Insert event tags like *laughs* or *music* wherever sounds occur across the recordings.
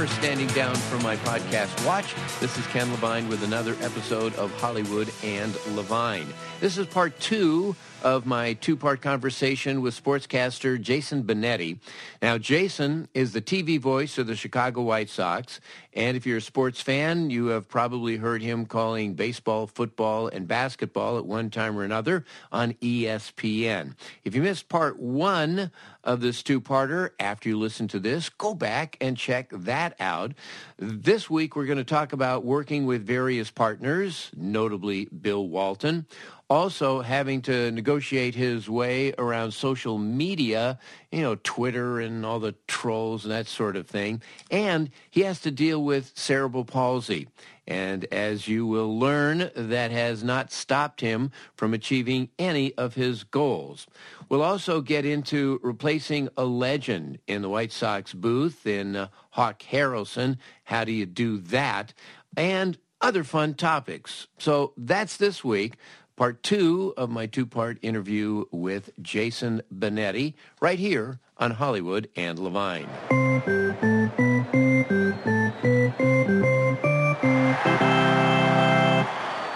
Standing down from my podcast watch. This is Ken Levine with another episode of Hollywood and Levine. This is part two of my two-part conversation with sportscaster Jason Benetti. Now, Jason is the TV voice of the Chicago White Sox, and if you're a sports fan, you have probably heard him calling baseball, football, and basketball at one time or another on ESPN. If you missed part one of this two-parter, after you listen to this, go back and check that out. This week, we're going to talk about working with various partners, notably Bill Walton also having to negotiate his way around social media, you know, Twitter and all the trolls and that sort of thing. And he has to deal with cerebral palsy. And as you will learn, that has not stopped him from achieving any of his goals. We'll also get into replacing a legend in the White Sox booth in uh, Hawk Harrelson. How do you do that? And other fun topics. So that's this week part two of my two-part interview with Jason Benetti right here on Hollywood and Levine.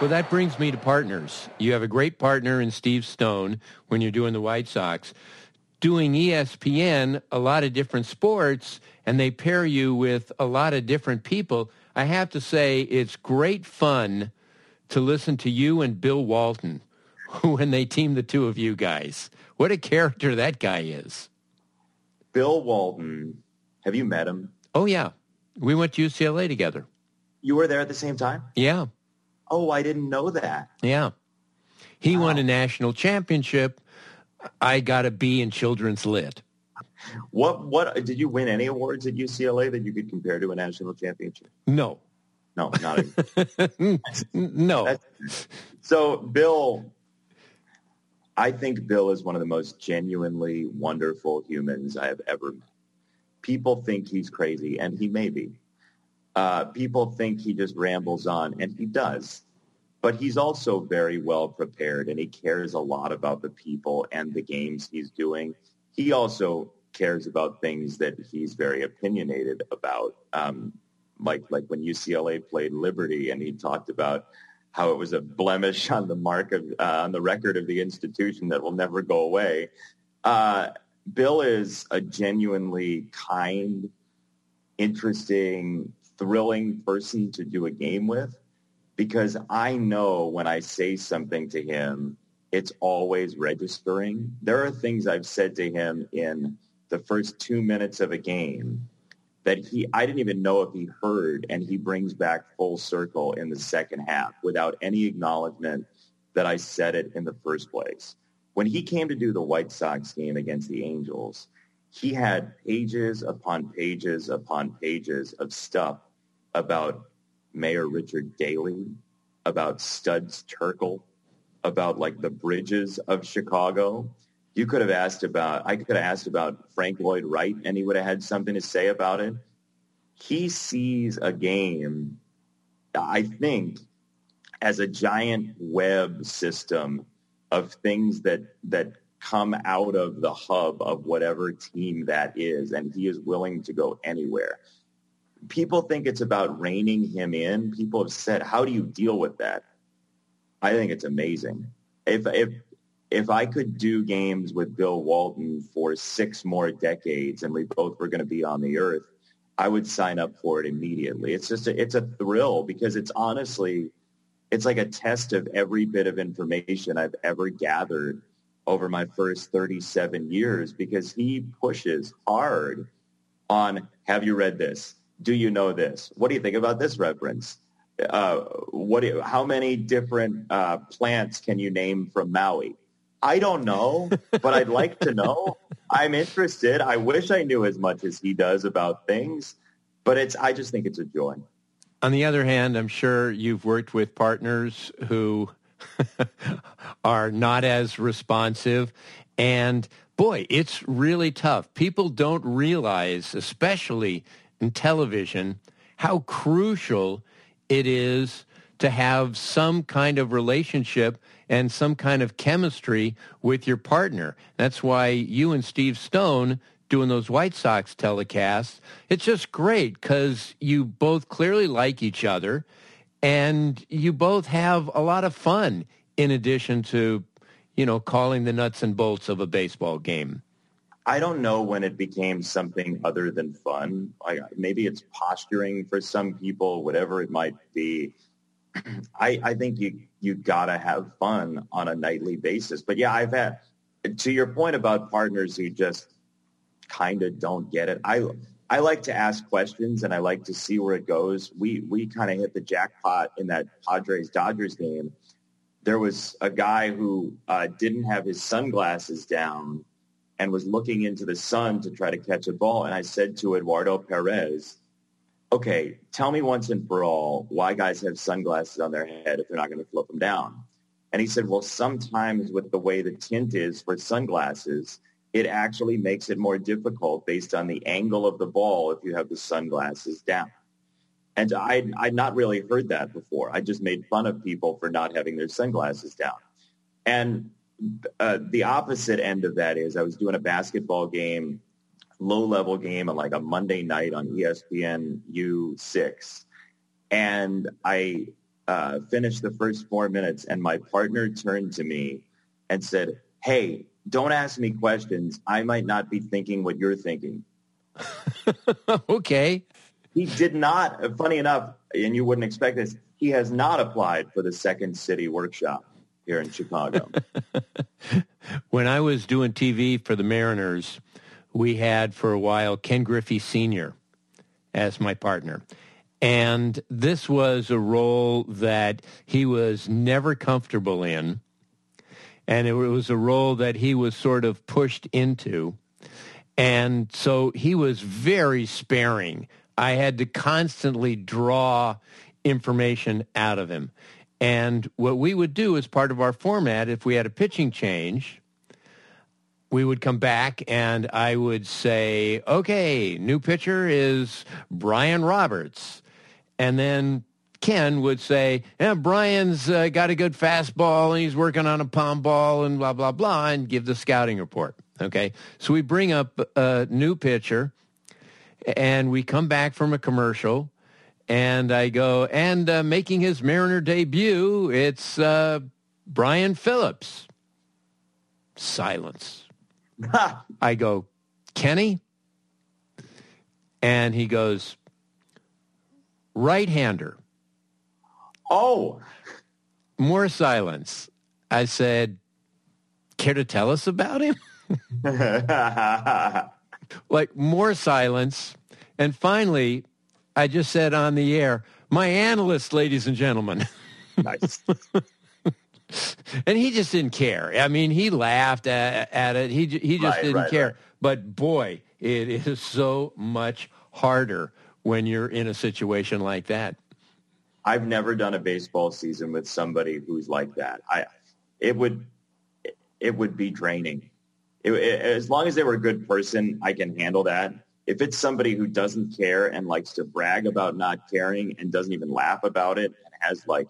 Well, that brings me to partners. You have a great partner in Steve Stone when you're doing the White Sox. Doing ESPN, a lot of different sports, and they pair you with a lot of different people. I have to say, it's great fun to listen to you and Bill Walton *laughs* when they team the two of you guys. What a character that guy is. Bill Walton, have you met him? Oh, yeah. We went to UCLA together. You were there at the same time? Yeah. Oh, I didn't know that. Yeah. He wow. won a national championship. I got a B in children's lit. What what did you win any awards at UCLA that you could compare to a national championship? No. No, not even. *laughs* no. That's, so Bill I think Bill is one of the most genuinely wonderful humans I have ever met. People think he's crazy, and he may be. Uh, people think he just rambles on, and he does. But he's also very well prepared, and he cares a lot about the people and the games he's doing. He also cares about things that he's very opinionated about. Um, like like when UCLA played Liberty, and he talked about how it was a blemish *laughs* on the mark of uh, on the record of the institution that will never go away. Uh, Bill is a genuinely kind, interesting, thrilling person to do a game with because I know when I say something to him, it's always registering. There are things I've said to him in the first two minutes of a game that he I didn't even know if he heard and he brings back full circle in the second half without any acknowledgement that I said it in the first place. When he came to do the White Sox game against the Angels, he had pages upon pages upon pages of stuff about Mayor Richard Daley, about Studs Terkel, about like the bridges of Chicago you could have asked about, I could have asked about Frank Lloyd Wright and he would have had something to say about it. He sees a game, I think, as a giant web system of things that, that come out of the hub of whatever team that is, and he is willing to go anywhere. People think it's about reining him in. People have said, how do you deal with that? I think it's amazing. If, if, if I could do games with Bill Walton for six more decades and we both were going to be on the earth, I would sign up for it immediately. It's just a, it's a thrill because it's honestly it's like a test of every bit of information I've ever gathered over my first 37 years because he pushes hard on have you read this? Do you know this? What do you think about this reference? Uh, what do how many different uh, plants can you name from Maui? I don't know, but I'd like to know. I'm interested. I wish I knew as much as he does about things, but it's I just think it's a joy. On the other hand, I'm sure you've worked with partners who *laughs* are not as responsive and boy, it's really tough. People don't realize, especially in television, how crucial it is to have some kind of relationship and some kind of chemistry with your partner. That's why you and Steve Stone doing those White Sox telecasts, it's just great because you both clearly like each other and you both have a lot of fun in addition to, you know, calling the nuts and bolts of a baseball game. I don't know when it became something other than fun. I, maybe it's posturing for some people, whatever it might be. I, I think you you gotta have fun on a nightly basis. But yeah, I've had to your point about partners who just kind of don't get it. I I like to ask questions and I like to see where it goes. We we kind of hit the jackpot in that Padres Dodgers game. There was a guy who uh, didn't have his sunglasses down and was looking into the sun to try to catch a ball. And I said to Eduardo Perez, okay, tell me once and for all why guys have sunglasses on their head if they're not going to flip them down. And he said, well, sometimes with the way the tint is for sunglasses, it actually makes it more difficult based on the angle of the ball if you have the sunglasses down. And I, I'd not really heard that before. I just made fun of people for not having their sunglasses down. And uh, the opposite end of that is I was doing a basketball game low level game on like a Monday night on ESPN U6. And I uh, finished the first four minutes and my partner turned to me and said, hey, don't ask me questions. I might not be thinking what you're thinking. *laughs* okay. He did not, funny enough, and you wouldn't expect this, he has not applied for the Second City Workshop here in Chicago. *laughs* when I was doing TV for the Mariners, we had for a while Ken Griffey Sr. as my partner. And this was a role that he was never comfortable in. And it was a role that he was sort of pushed into. And so he was very sparing. I had to constantly draw information out of him. And what we would do as part of our format, if we had a pitching change, we would come back and I would say, okay, new pitcher is Brian Roberts. And then Ken would say, yeah, Brian's uh, got a good fastball and he's working on a palm ball and blah, blah, blah, and give the scouting report. Okay. So we bring up a new pitcher and we come back from a commercial and I go, and uh, making his Mariner debut, it's uh, Brian Phillips. Silence. *laughs* I go, Kenny? And he goes, right-hander. Oh. More silence. I said, care to tell us about him? *laughs* like more silence. And finally, I just said on the air, my analyst, ladies and gentlemen. nice. *laughs* *laughs* and he just didn't care. I mean, he laughed at, at it. He he just right, didn't right, care. Right. But boy, it is so much harder when you're in a situation like that. I've never done a baseball season with somebody who's like that. I it would it would be draining. It, it, as long as they were a good person, I can handle that. If it's somebody who doesn't care and likes to brag about not caring and doesn't even laugh about it and has like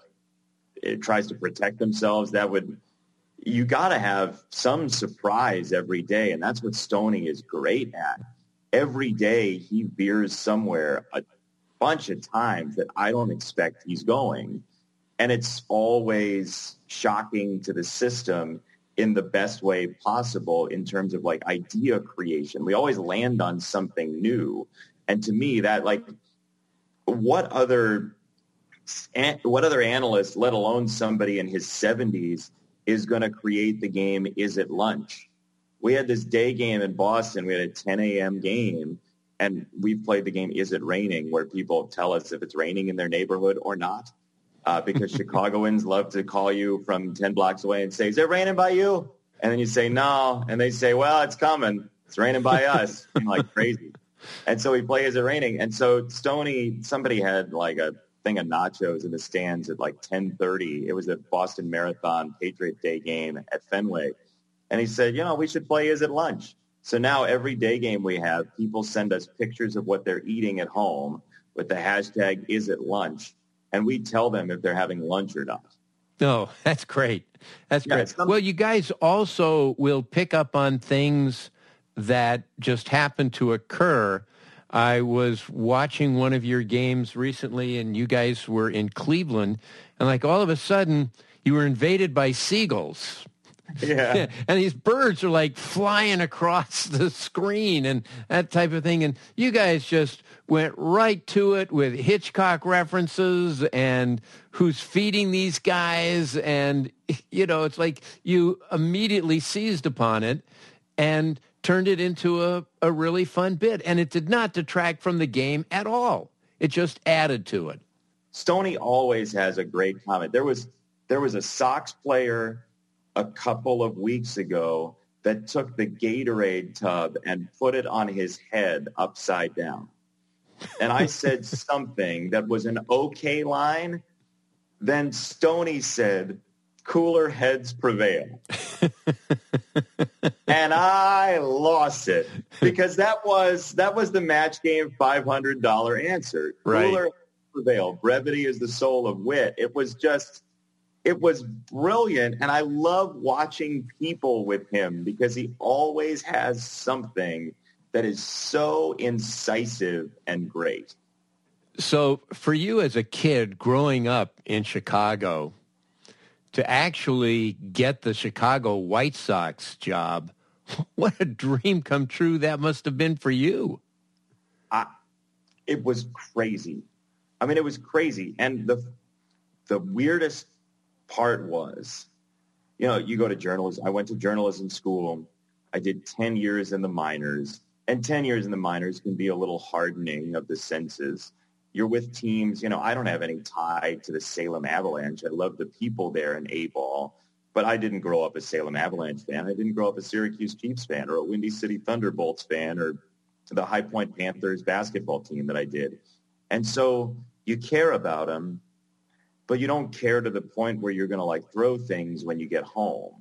it tries to protect themselves, that would you got to have some surprise every day, and that's what Stony is great at. Every day he veers somewhere a bunch of times that I don't expect he's going, and it's always shocking to the system in the best way possible in terms of like idea creation. We always land on something new, and to me, that like what other what other analyst, let alone somebody in his 70s, is going to create the game is it lunch? We had this day game in Boston. We had a 10 a.m. game, and we played the game is it raining, where people tell us if it's raining in their neighborhood or not. Uh, because *laughs* Chicagoans love to call you from 10 blocks away and say, is it raining by you? And then you say, no. And they say, well, it's coming. It's raining by us. like crazy. And so we play Is It Raining? And so Stony, somebody had like a thing of nachos in the stands at like 10:30. It was a Boston Marathon Patriot Day game at Fenway, and he said, you know, we should play Is It Lunch? So now every day game we have, people send us pictures of what they're eating at home with the hashtag Is It Lunch, and we tell them if they're having lunch or not. No, oh, *laughs* that's great. That's yeah, great. Well, you guys also will pick up on things that just happen to occur I was watching one of your games recently and you guys were in Cleveland and like all of a sudden you were invaded by seagulls. Yeah. *laughs* and these birds are like flying across the screen and that type of thing. And you guys just went right to it with Hitchcock references and who's feeding these guys. And, *laughs* you know, it's like you immediately seized upon it and turned it into a, a really fun bit. And it did not detract from the game at all. It just added to it. Stony always has a great comment. There was there was a Sox player a couple of weeks ago that took the Gatorade tub and put it on his head upside down. And I *laughs* said something that was an okay line. Then Stony said, cooler heads prevail. *laughs* and I lost it because that was that was the match game five hundred dollar answer. Right. Cooler prevail. Brevity is the soul of wit. It was just it was brilliant and I love watching people with him because he always has something that is so incisive and great. So for you as a kid growing up in Chicago, to actually get the Chicago White Sox job, *laughs* what a dream come true that must have been for you. I, it was crazy. I mean, it was crazy. And the, the weirdest part was, you know, you go to journalism. I went to journalism school. I did 10 years in the minors. And 10 years in the minors can be a little hardening of the senses you're with teams. You know, I don't have any tie to the Salem Avalanche. I love the people there in A ball, but I didn't grow up a Salem Avalanche fan. I didn't grow up a Syracuse Chiefs fan or a Windy City Thunderbolts fan or the High Point Panthers basketball team that I did. And so you care about them, but you don't care to the point where you're going to like throw things when you get home,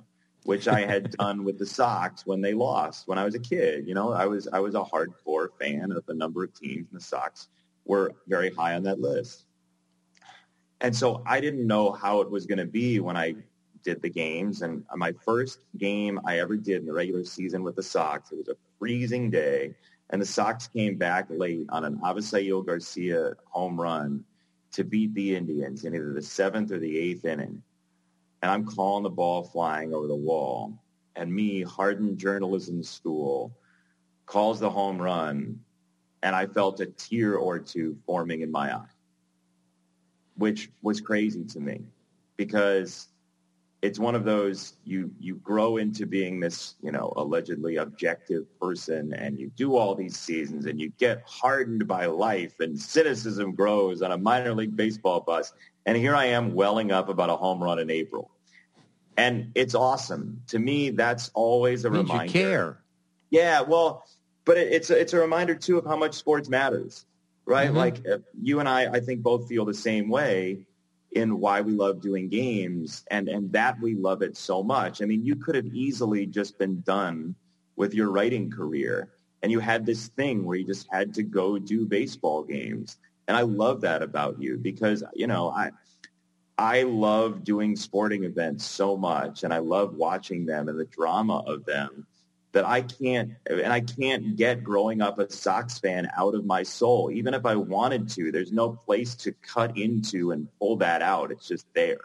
which I had *laughs* done with the Sox when they lost when I was a kid. You know, I was I was a hardcore fan of a number of teams, and the Sox were very high on that list. And so I didn't know how it was going to be when I did the games. And my first game I ever did in the regular season with the Sox, it was a freezing day. And the Sox came back late on an Avisail Garcia home run to beat the Indians in either the seventh or the eighth inning. And I'm calling the ball flying over the wall. And me, hardened journalism school, calls the home run and I felt a tear or two forming in my eye, which was crazy to me because it's one of those you you grow into being this you know allegedly objective person and you do all these seasons and you get hardened by life and cynicism grows on a minor league baseball bus. And here I am welling up about a home run in April. And it's awesome. To me that's always a reminder you care. Yeah well but it, it's a, it's a reminder too of how much sports matters, right? Mm-hmm. Like you and I, I think both feel the same way in why we love doing games and and that we love it so much. I mean, you could have easily just been done with your writing career and you had this thing where you just had to go do baseball games. And I love that about you because, you know, I I love doing sporting events so much and I love watching them and the drama of them that I can't, and I can't get growing up a Sox fan out of my soul. Even if I wanted to, there's no place to cut into and pull that out. It's just there.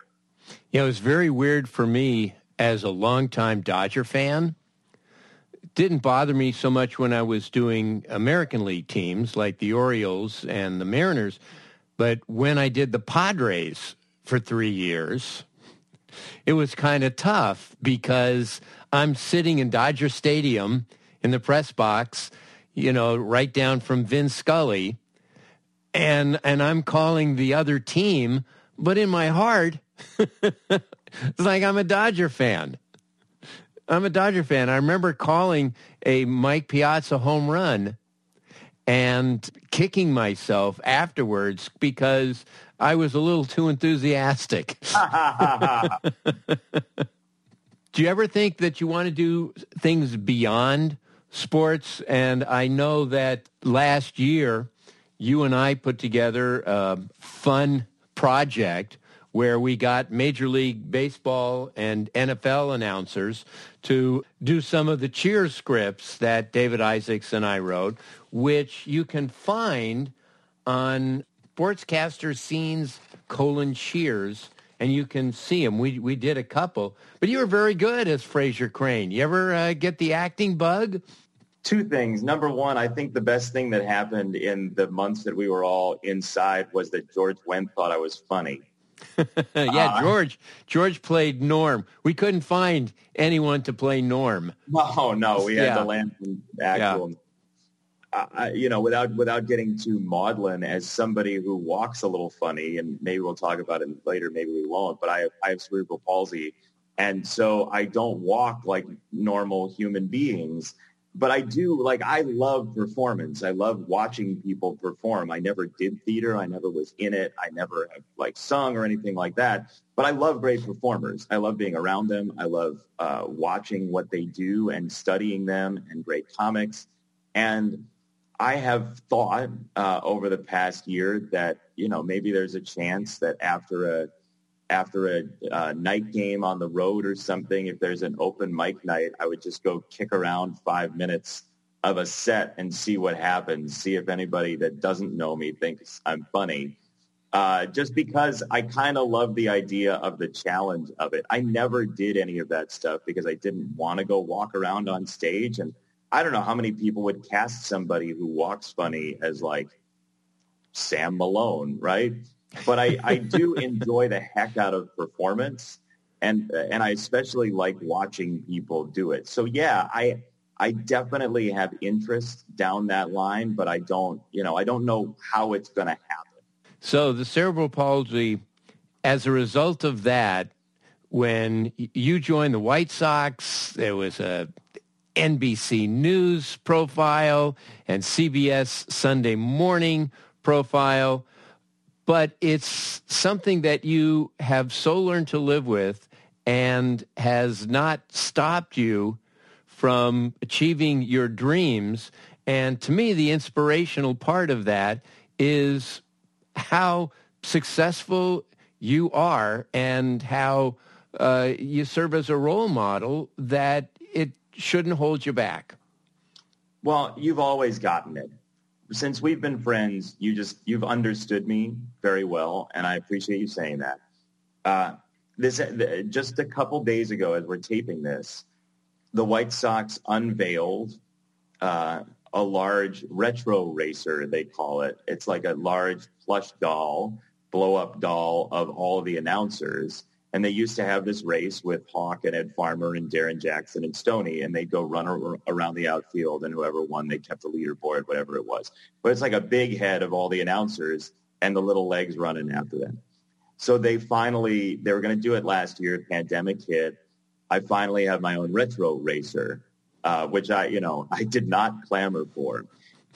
You know, it's very weird for me as a longtime Dodger fan. It didn't bother me so much when I was doing American League teams like the Orioles and the Mariners. But when I did the Padres for three years, it was kind of tough because I'm sitting in Dodger Stadium in the press box, you know, right down from Vin Scully, and and I'm calling the other team, but in my heart, it's *laughs* like I'm a Dodger fan. I'm a Dodger fan. I remember calling a Mike Piazza home run and kicking myself afterwards because I was a little too enthusiastic. *laughs* *laughs* do you ever think that you want to do things beyond sports? And I know that last year you and I put together a fun project where we got Major League Baseball and NFL announcers to do some of the cheer scripts that David Isaacs and I wrote, which you can find on Sportscaster Scenes colon cheers and you can see him. We we did a couple, but you were very good as Frasier Crane. You ever uh, get the acting bug? Two things. Number one, I think the best thing that happened in the months that we were all inside was that George Wendt thought I was funny. *laughs* yeah, uh, George. George played Norm. We couldn't find anyone to play Norm. *laughs* No, no, we had yeah. to land actual. Yeah. I, you know, without without getting too maudlin, as somebody who walks a little funny, and maybe we'll talk about it later, maybe we won't. But I I have cerebral palsy, and so I don't walk like normal human beings. But I do like I love performance. I love watching people perform. I never did theater. I never was in it. I never have like sung or anything like that. But I love great performers. I love being around them. I love uh, watching what they do and studying them and great comics. And I have thought uh, over the past year that you know maybe there's a chance that after a after a uh, night game on the road or something, if there's an open mic night, I would just go kick around five minutes of a set and see what happens. See if anybody that doesn't know me thinks I'm funny. Uh, just because I kind of love the idea of the challenge of it. I never did any of that stuff because I didn't want to go walk around on stage and I don't know how many people would cast somebody who walks funny as like Sam Malone, right? But I, I do *laughs* enjoy the heck out of performance, and and I especially like watching people do it. So yeah, I I definitely have interest down that line, but I don't, you know, I don't know how it's going to happen. So the cerebral palsy, as a result of that, when you joined the White Sox, there was a NBC News profile and CBS Sunday Morning profile, but it's something that you have so learned to live with and has not stopped you from achieving your dreams. And to me, the inspirational part of that is how successful you are and how uh, you serve as a role model that shouldn't hold you back? Well, you've always gotten it. Since we've been friends, you just you've understood me very well, and I appreciate you saying that. Uh, this just a couple days ago, as we're taping this, the White Sox unveiled uh, a large retro racer. They call it. It's like a large plush doll, blow up doll of all the announcers and they used to have this race with Hawk and Ed Farmer and Darrin Jackson and Stoney, and they'd go run around the outfield, and whoever won, they kept the leaderboard, whatever it was. But it's like a big head of all the announcers and the little legs running after them. So they finally, they were going to do it last year. Pandemic hit. I finally have my own retro racer, uh, which I, you know, *laughs* I did not clamor for.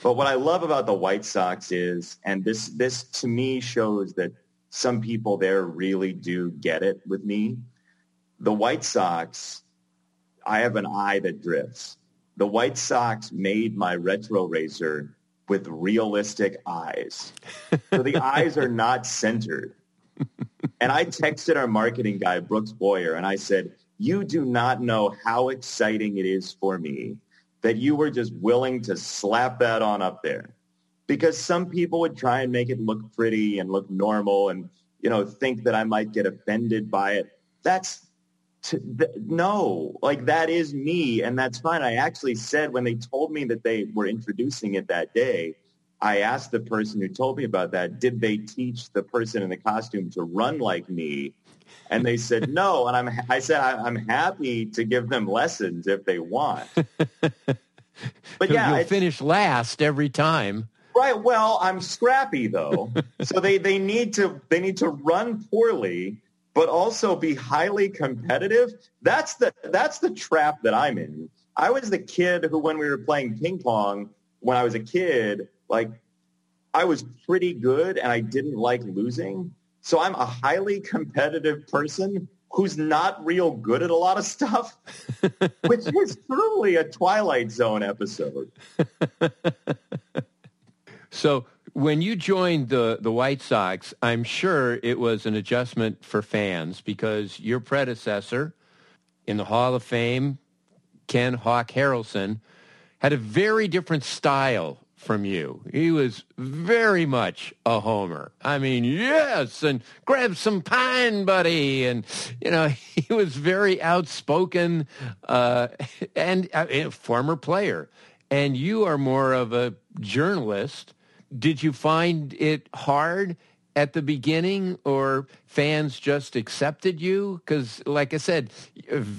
But what I love about the White Sox is, and this, this to me shows that some people there really do get it with me. The White Sox, I have an eye that drifts. The White Sox made my retro racer with realistic eyes. So the *laughs* eyes are not centered. and I texted our marketing guy, Brooks Boyer, and I said, you do not know how exciting it is for me that you were just willing to slap that on up there. Because some people would try and make it look pretty and look normal and, you know, think that I might get offended by it. That's to, th- no, like that is me, and that's fine. I actually said when they told me that they were introducing it that day, I asked the person who told me about that, did they teach the person in the costume to run like me? And they said *laughs* no, and I'm I said I'm happy to give them lessons if they want. *laughs* But yeah, you'll finish last every time. Right. Well, I'm scrappy though, *laughs* so they they need to they need to run poorly but also be highly competitive. That's the that's the trap that I'm in. I was the kid who, when we were playing ping pong, when I was a kid, like I was pretty good and I didn't like losing. So I'm a highly competitive person who's not real good at a lot of stuff, *laughs* which is truly a Twilight Zone episode. *laughs* so when you joined the, the White Sox, I'm sure it was an adjustment for fans because your predecessor in the Hall of Fame, Ken Hawk Harrelson, had a very different style from you. He was very much a homer. I mean, yes, and grab some pine, buddy. And, you know, *laughs* he was very outspoken uh, *laughs* and uh, former player. And you are more of a journalist did you find it hard at the beginning or fans just accepted you? Because, like I said,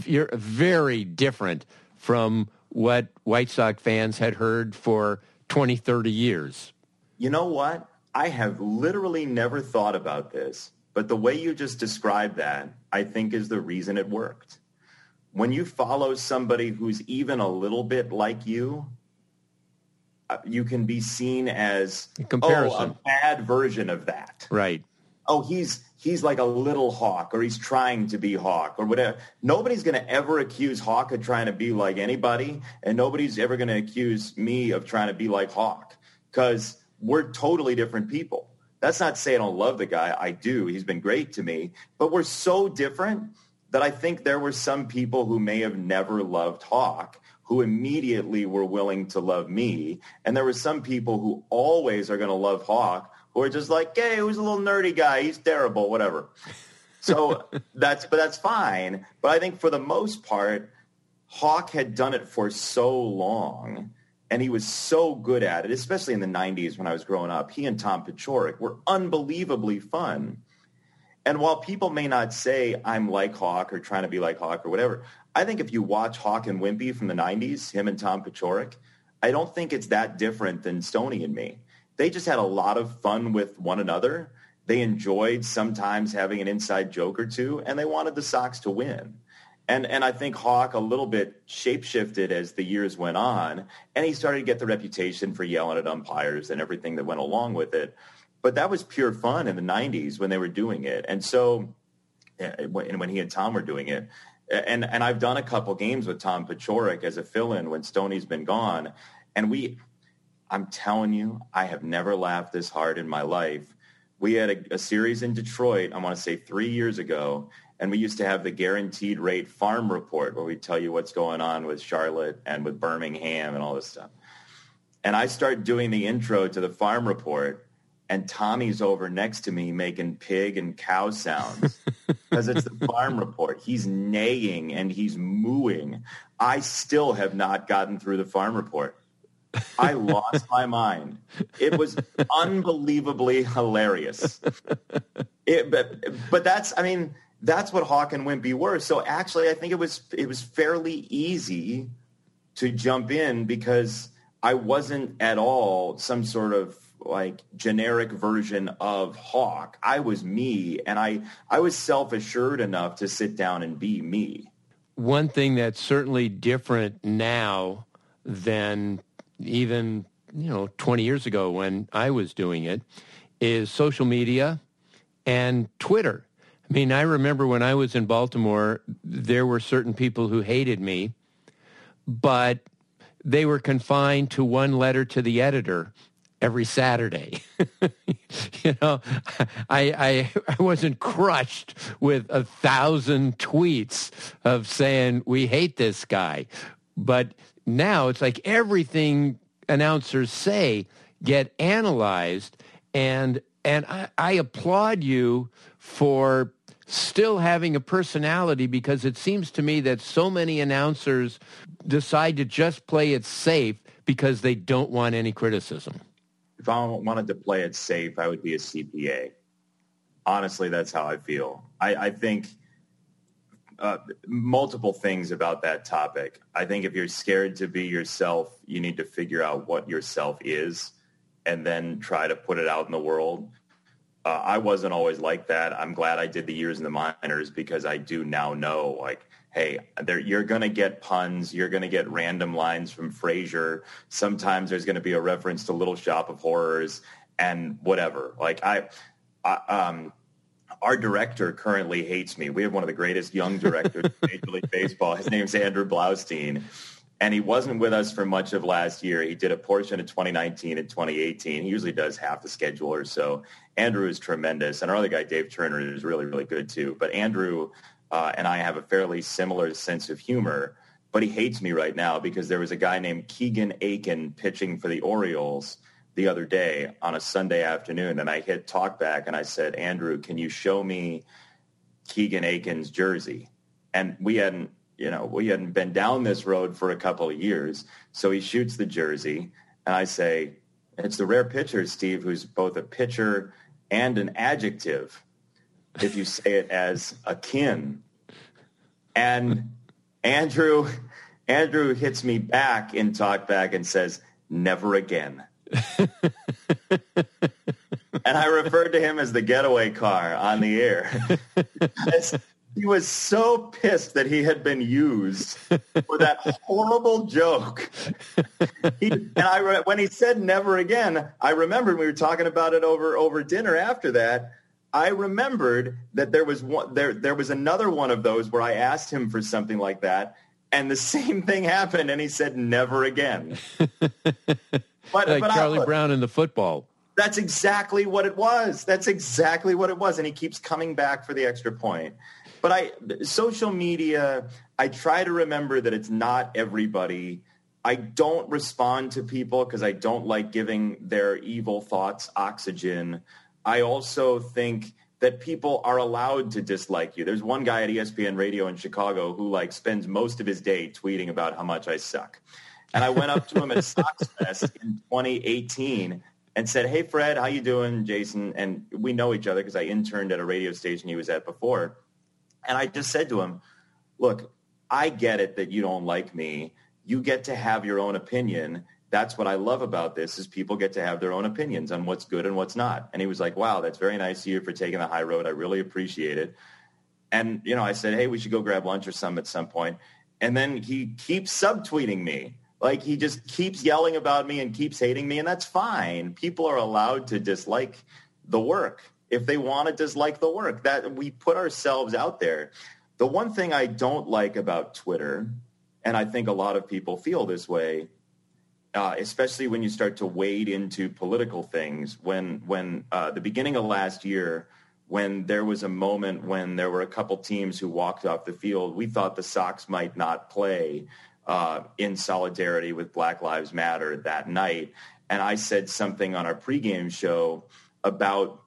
you're very different from what White Sox fans had heard for 20, 30 years. You know what? I have literally never thought about this, but the way you just described that, I think is the reason it worked. When you follow somebody who's even a little bit like you, you can be seen as oh, a bad version of that. Right. Oh, he's he's like a little Hawk, or he's trying to be Hawk, or whatever. Nobody's going to ever accuse Hawk of trying to be like anybody, and nobody's ever going to accuse me of trying to be like Hawk because we're totally different people. That's not to say I don't love the guy. I do. He's been great to me, but we're so different that I think there were some people who may have never loved Hawk who immediately were willing to love me. And there were some people who always are going to love Hawk who are just like, hey, who's a little nerdy guy? He's terrible, whatever. So *laughs* that's, but that's fine. But I think for the most part, Hawk had done it for so long and he was so good at it, especially in the 90s when I was growing up. He and Tom Paciorek were unbelievably fun. And while people may not say I'm like Hawk or trying to be like Hawk or whatever, I think if you watch Hawk and Wimpy from the 90s, him and Tom Paciorek, I don't think it's that different than Stony and me. They just had a lot of fun with one another. They enjoyed sometimes having an inside joke or two, and they wanted the Sox to win. And and I think Hawk a little bit shapeshifted as the years went on, and he started to get the reputation for yelling at umpires and everything that went along with it. But that was pure fun in the 90s when they were doing it. And so eh, when, when he and Tom were doing it. And, and I've done a couple games with Tom Paciorek as a fill-in when Stoney's been gone. And we, I'm telling you, I have never laughed this hard in my life. We had a, a series in Detroit, I want to say three years ago, and we used to have the guaranteed rate farm report where we tell you what's going on with Charlotte and with Birmingham and all this stuff. And I start doing the intro to the farm report and Tommy's over next to me making pig and cow sounds *laughs* because it's the farm report. He's neighing and he's mooing. I still have not gotten through the farm report. I lost my mind. It was unbelievably hilarious. It, but, but that's, I mean, that's what Hawk and Wimpy were. So actually, I think it was it was fairly easy to jump in because I wasn't at all some sort of like generic version of Hawk. I was me and I I was self-assured enough to sit down and be me. One thing that's certainly different now than even, you know, 20 years ago when I was doing it is social media and Twitter. I mean, I remember when I was in Baltimore, there were certain people who hated me, but they were confined to one letter to the editor every Saturday. *laughs* you know, I, I, I wasn't crushed with a thousand tweets of saying we hate this guy. But now it's like everything announcers say get analyzed and and I, I applaud you for still having a personality because it seems to me that so many announcers decide to just play it safe because they don't want any criticism. If I wanted to play it safe, I would be a CPA. Honestly, that's how I feel. I, I think uh, multiple things about that topic. I think if you're scared to be yourself, you need to figure out what yourself is and then try to put it out in the world. Uh, I wasn't always like that. I'm glad I did the years in the minors because I do now know like, hey, you're going to get puns. You're going to get random lines from Frasier. Sometimes there's going to be a reference to Little Shop of Horrors and whatever. Like I, I um, our director currently hates me. We have one of the greatest young directors in Major League Baseball. His name's Andrew Blaustein and he wasn't with us for much of last year. He did a portion of 2019 and 2018. He usually does half the schedule or so. Andrew is tremendous, and our other guy, Dave Turner, is really, really good too. But Andrew uh, and I have a fairly similar sense of humor, but he hates me right now because there was a guy named Keegan Akin pitching for the Orioles the other day on a Sunday afternoon, and I hit talkback and I said, Andrew, can you show me Keegan Akin's jersey? And we hadn't you know, we hadn't been down this road for a couple of years. So he shoots the jersey, and I say, it's the rare pitcher, Steve, who's both a pitcher and an adjective, if you say it as akin. And Andrew, Andrew hits me back in talkback and says, never again. *laughs* and I referred to him as the getaway car on the air he was so pissed that he had been used for that horrible joke. He, and I, when he said never again, I remembered we were talking about it over over dinner after that. I remembered that there was one, there there was another one of those where I asked him for something like that, and the *laughs* same thing happened, and he said never again. *laughs* But, like but Charlie I, Brown in the football. That's exactly what it was. That's exactly what it was, and he keeps coming back for the extra point. But I, social media, I try to remember that it's not everybody. I don't respond to people because I don't like giving their evil thoughts oxygen. I also think that people are allowed to dislike you. There's one guy at ESPN Radio in Chicago who like spends most of his day tweeting about how much I suck. And I went up to him at *laughs* Sox Fest in 2018 and said, "Hey Fred, how you doing, Jason?" And we know each other because I interned at a radio station he was at before. And I just said to him, look, I get it that you don't like me. You get to have your own opinion. That's what I love about this is people get to have their own opinions on what's good and what's not. And he was like, wow, that's very nice of you for taking the high road. I really appreciate it. And, you know, I said, hey, we should go grab lunch or something at some point. And then he keeps subtweeting me. Like he just keeps yelling about me and keeps hating me. And that's fine. People are allowed to dislike the work if they want to dislike the work. That we put ourselves out there. The one thing I don't like about Twitter, and I think a lot of people feel this way, uh, especially when you start to wade into political things. When when uh, the beginning of last year, when there was a moment when there were a couple teams who walked off the field, we thought the Sox might not play uh, in solidarity with Black Lives Matter that night. And I said something on our pregame show about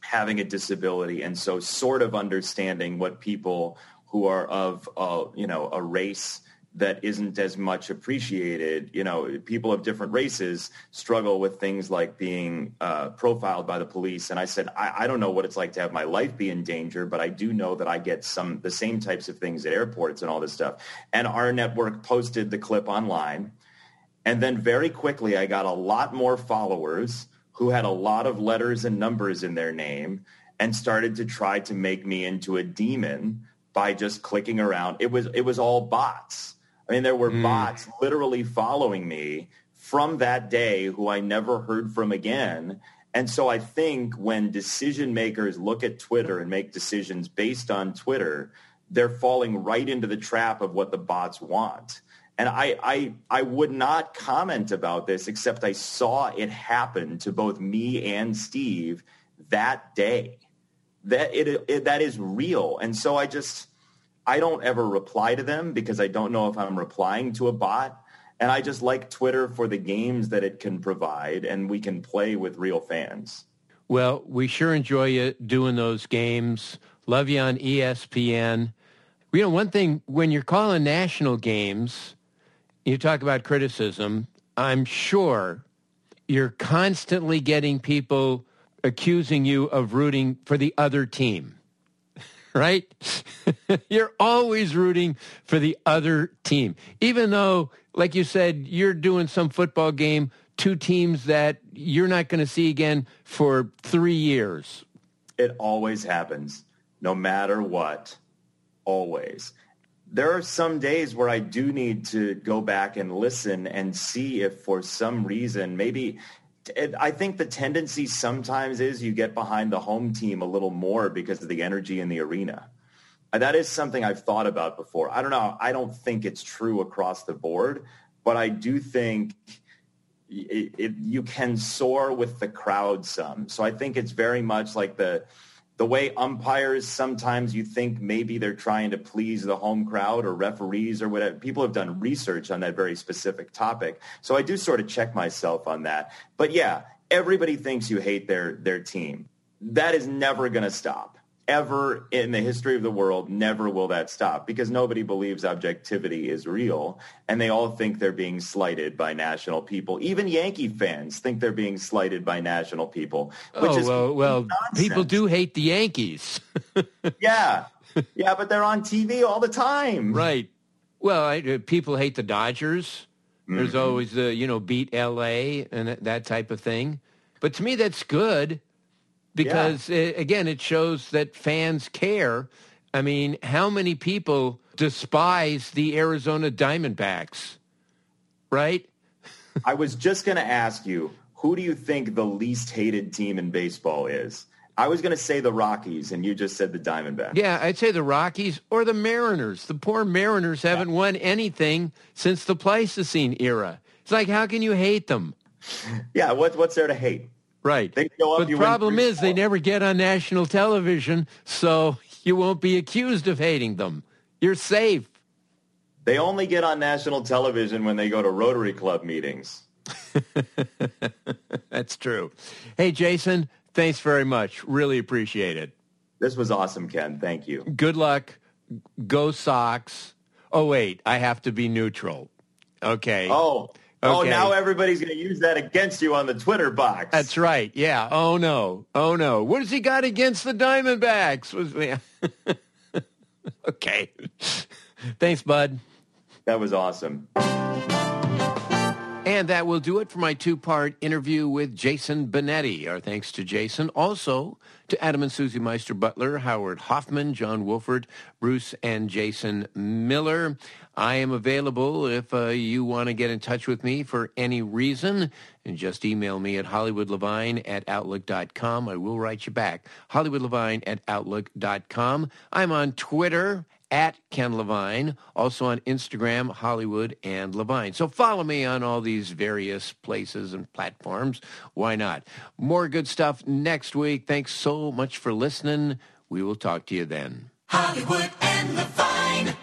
having a disability and so sort of understanding what people who are of uh, you know a race that isn't as much appreciated. You know, people of different races struggle with things like being uh, profiled by the police. And I said, I, I, don't know what it's like to have my life be in danger, but I do know that I get some the same types of things at airports and all this stuff. And our network posted the clip online. And then very quickly, I got a lot more followers who had a lot of letters and numbers in their name and started to try to make me into a demon by just clicking around. It was it was all bots. I mean, there were mm. bots literally following me from that day who I never heard from again. And so I think when decision makers look at Twitter and make decisions based on Twitter, they're falling right into the trap of what the bots want. And I, I, I would not comment about this except I saw it happen to both me and Steve that day. That it, it that is real. And so I just I don't ever reply to them because I don't know if I'm replying to a bot. And I just like Twitter for the games that it can provide and we can play with real fans. Well, we sure enjoy you doing those games. Love you on ESPN. You know, one thing when you're calling national games, you talk about criticism. I'm sure you're constantly getting people accusing you of rooting for the other team, right? *laughs* you're always rooting for the other team, even though, like you said, you're doing some football game, two teams that you're not going to see again for three years. It always happens, no matter what, always there are some days where I do need to go back and listen and see if for some reason, maybe I think the tendency sometimes is you get behind the home team a little more because of the energy in the arena. That is something I've thought about before. I don't know. I don't think it's true across the board, but I do think it, it, you can soar with the crowd some. So I think it's very much like the the way umpires sometimes you think maybe they're trying to please the home crowd or referees or whatever. People have done research on that very specific topic. So I do sort of check myself on that. But yeah, everybody thinks you hate their their team. That is never going to stop ever in the history of the world, never will that stop because nobody believes objectivity is real. And they all think they're being slighted by national people. Even Yankee fans think they're being slighted by national people. Which oh, well, well people do hate the Yankees. *laughs* yeah. Yeah, but they're on TV all the time. Right. Well, I, uh, people hate the Dodgers. There's mm-hmm. always the, you know, beat LA and that type of thing. But to me, that's good because yeah. it, again, it shows that fans care. I mean, how many people despise the Arizona Diamondbacks, right? I was just going to ask you, who do you think the least hated team in baseball is? I was going to say the Rockies, and you just said the Diamondbacks. Yeah, I'd say the Rockies or the Mariners. The poor Mariners haven't yeah. won anything since the Pleistocene era. It's like, how can you hate them? *laughs* Yeah, what, what's there to hate? Right. They show up, but the problem is they never get on national television, so you won't be accused of hating them. You're safe. They only get on national television when they go to Rotary Club meetings. *laughs* That's true. Hey, Jason, thanks very much. Really appreciate it. This was awesome, Ken. Thank you. Good luck. Go Sox. Oh, wait, I have to be neutral. Okay. Oh, Oh, Oh, okay. Oh, now everybody's going to use that against you on the Twitter box. That's right. Yeah. Oh no. Oh no. What has he got against the Diamondbacks? *laughs* okay. *laughs* Thanks, bud. That was awesome. And that will do it for my two-part interview with Jason Benetti. Our thanks to Jason. Also to Adam and Susie Meister Butler, Howard Hoffman, John Wolford, Bruce and Jason Miller. I am available if uh, you want to get in touch with me for any reason. And just email me at hollywoodlevine at outlook.com. I will write you back. hollywoodlevine at outlook.com. I'm on Twitter at Ken Levine, also on Instagram, Hollywood and Levine. So follow me on all these various places and platforms. Why not? More good stuff next week. Thanks so much for listening. We will talk to you then. Hollywood and Levine.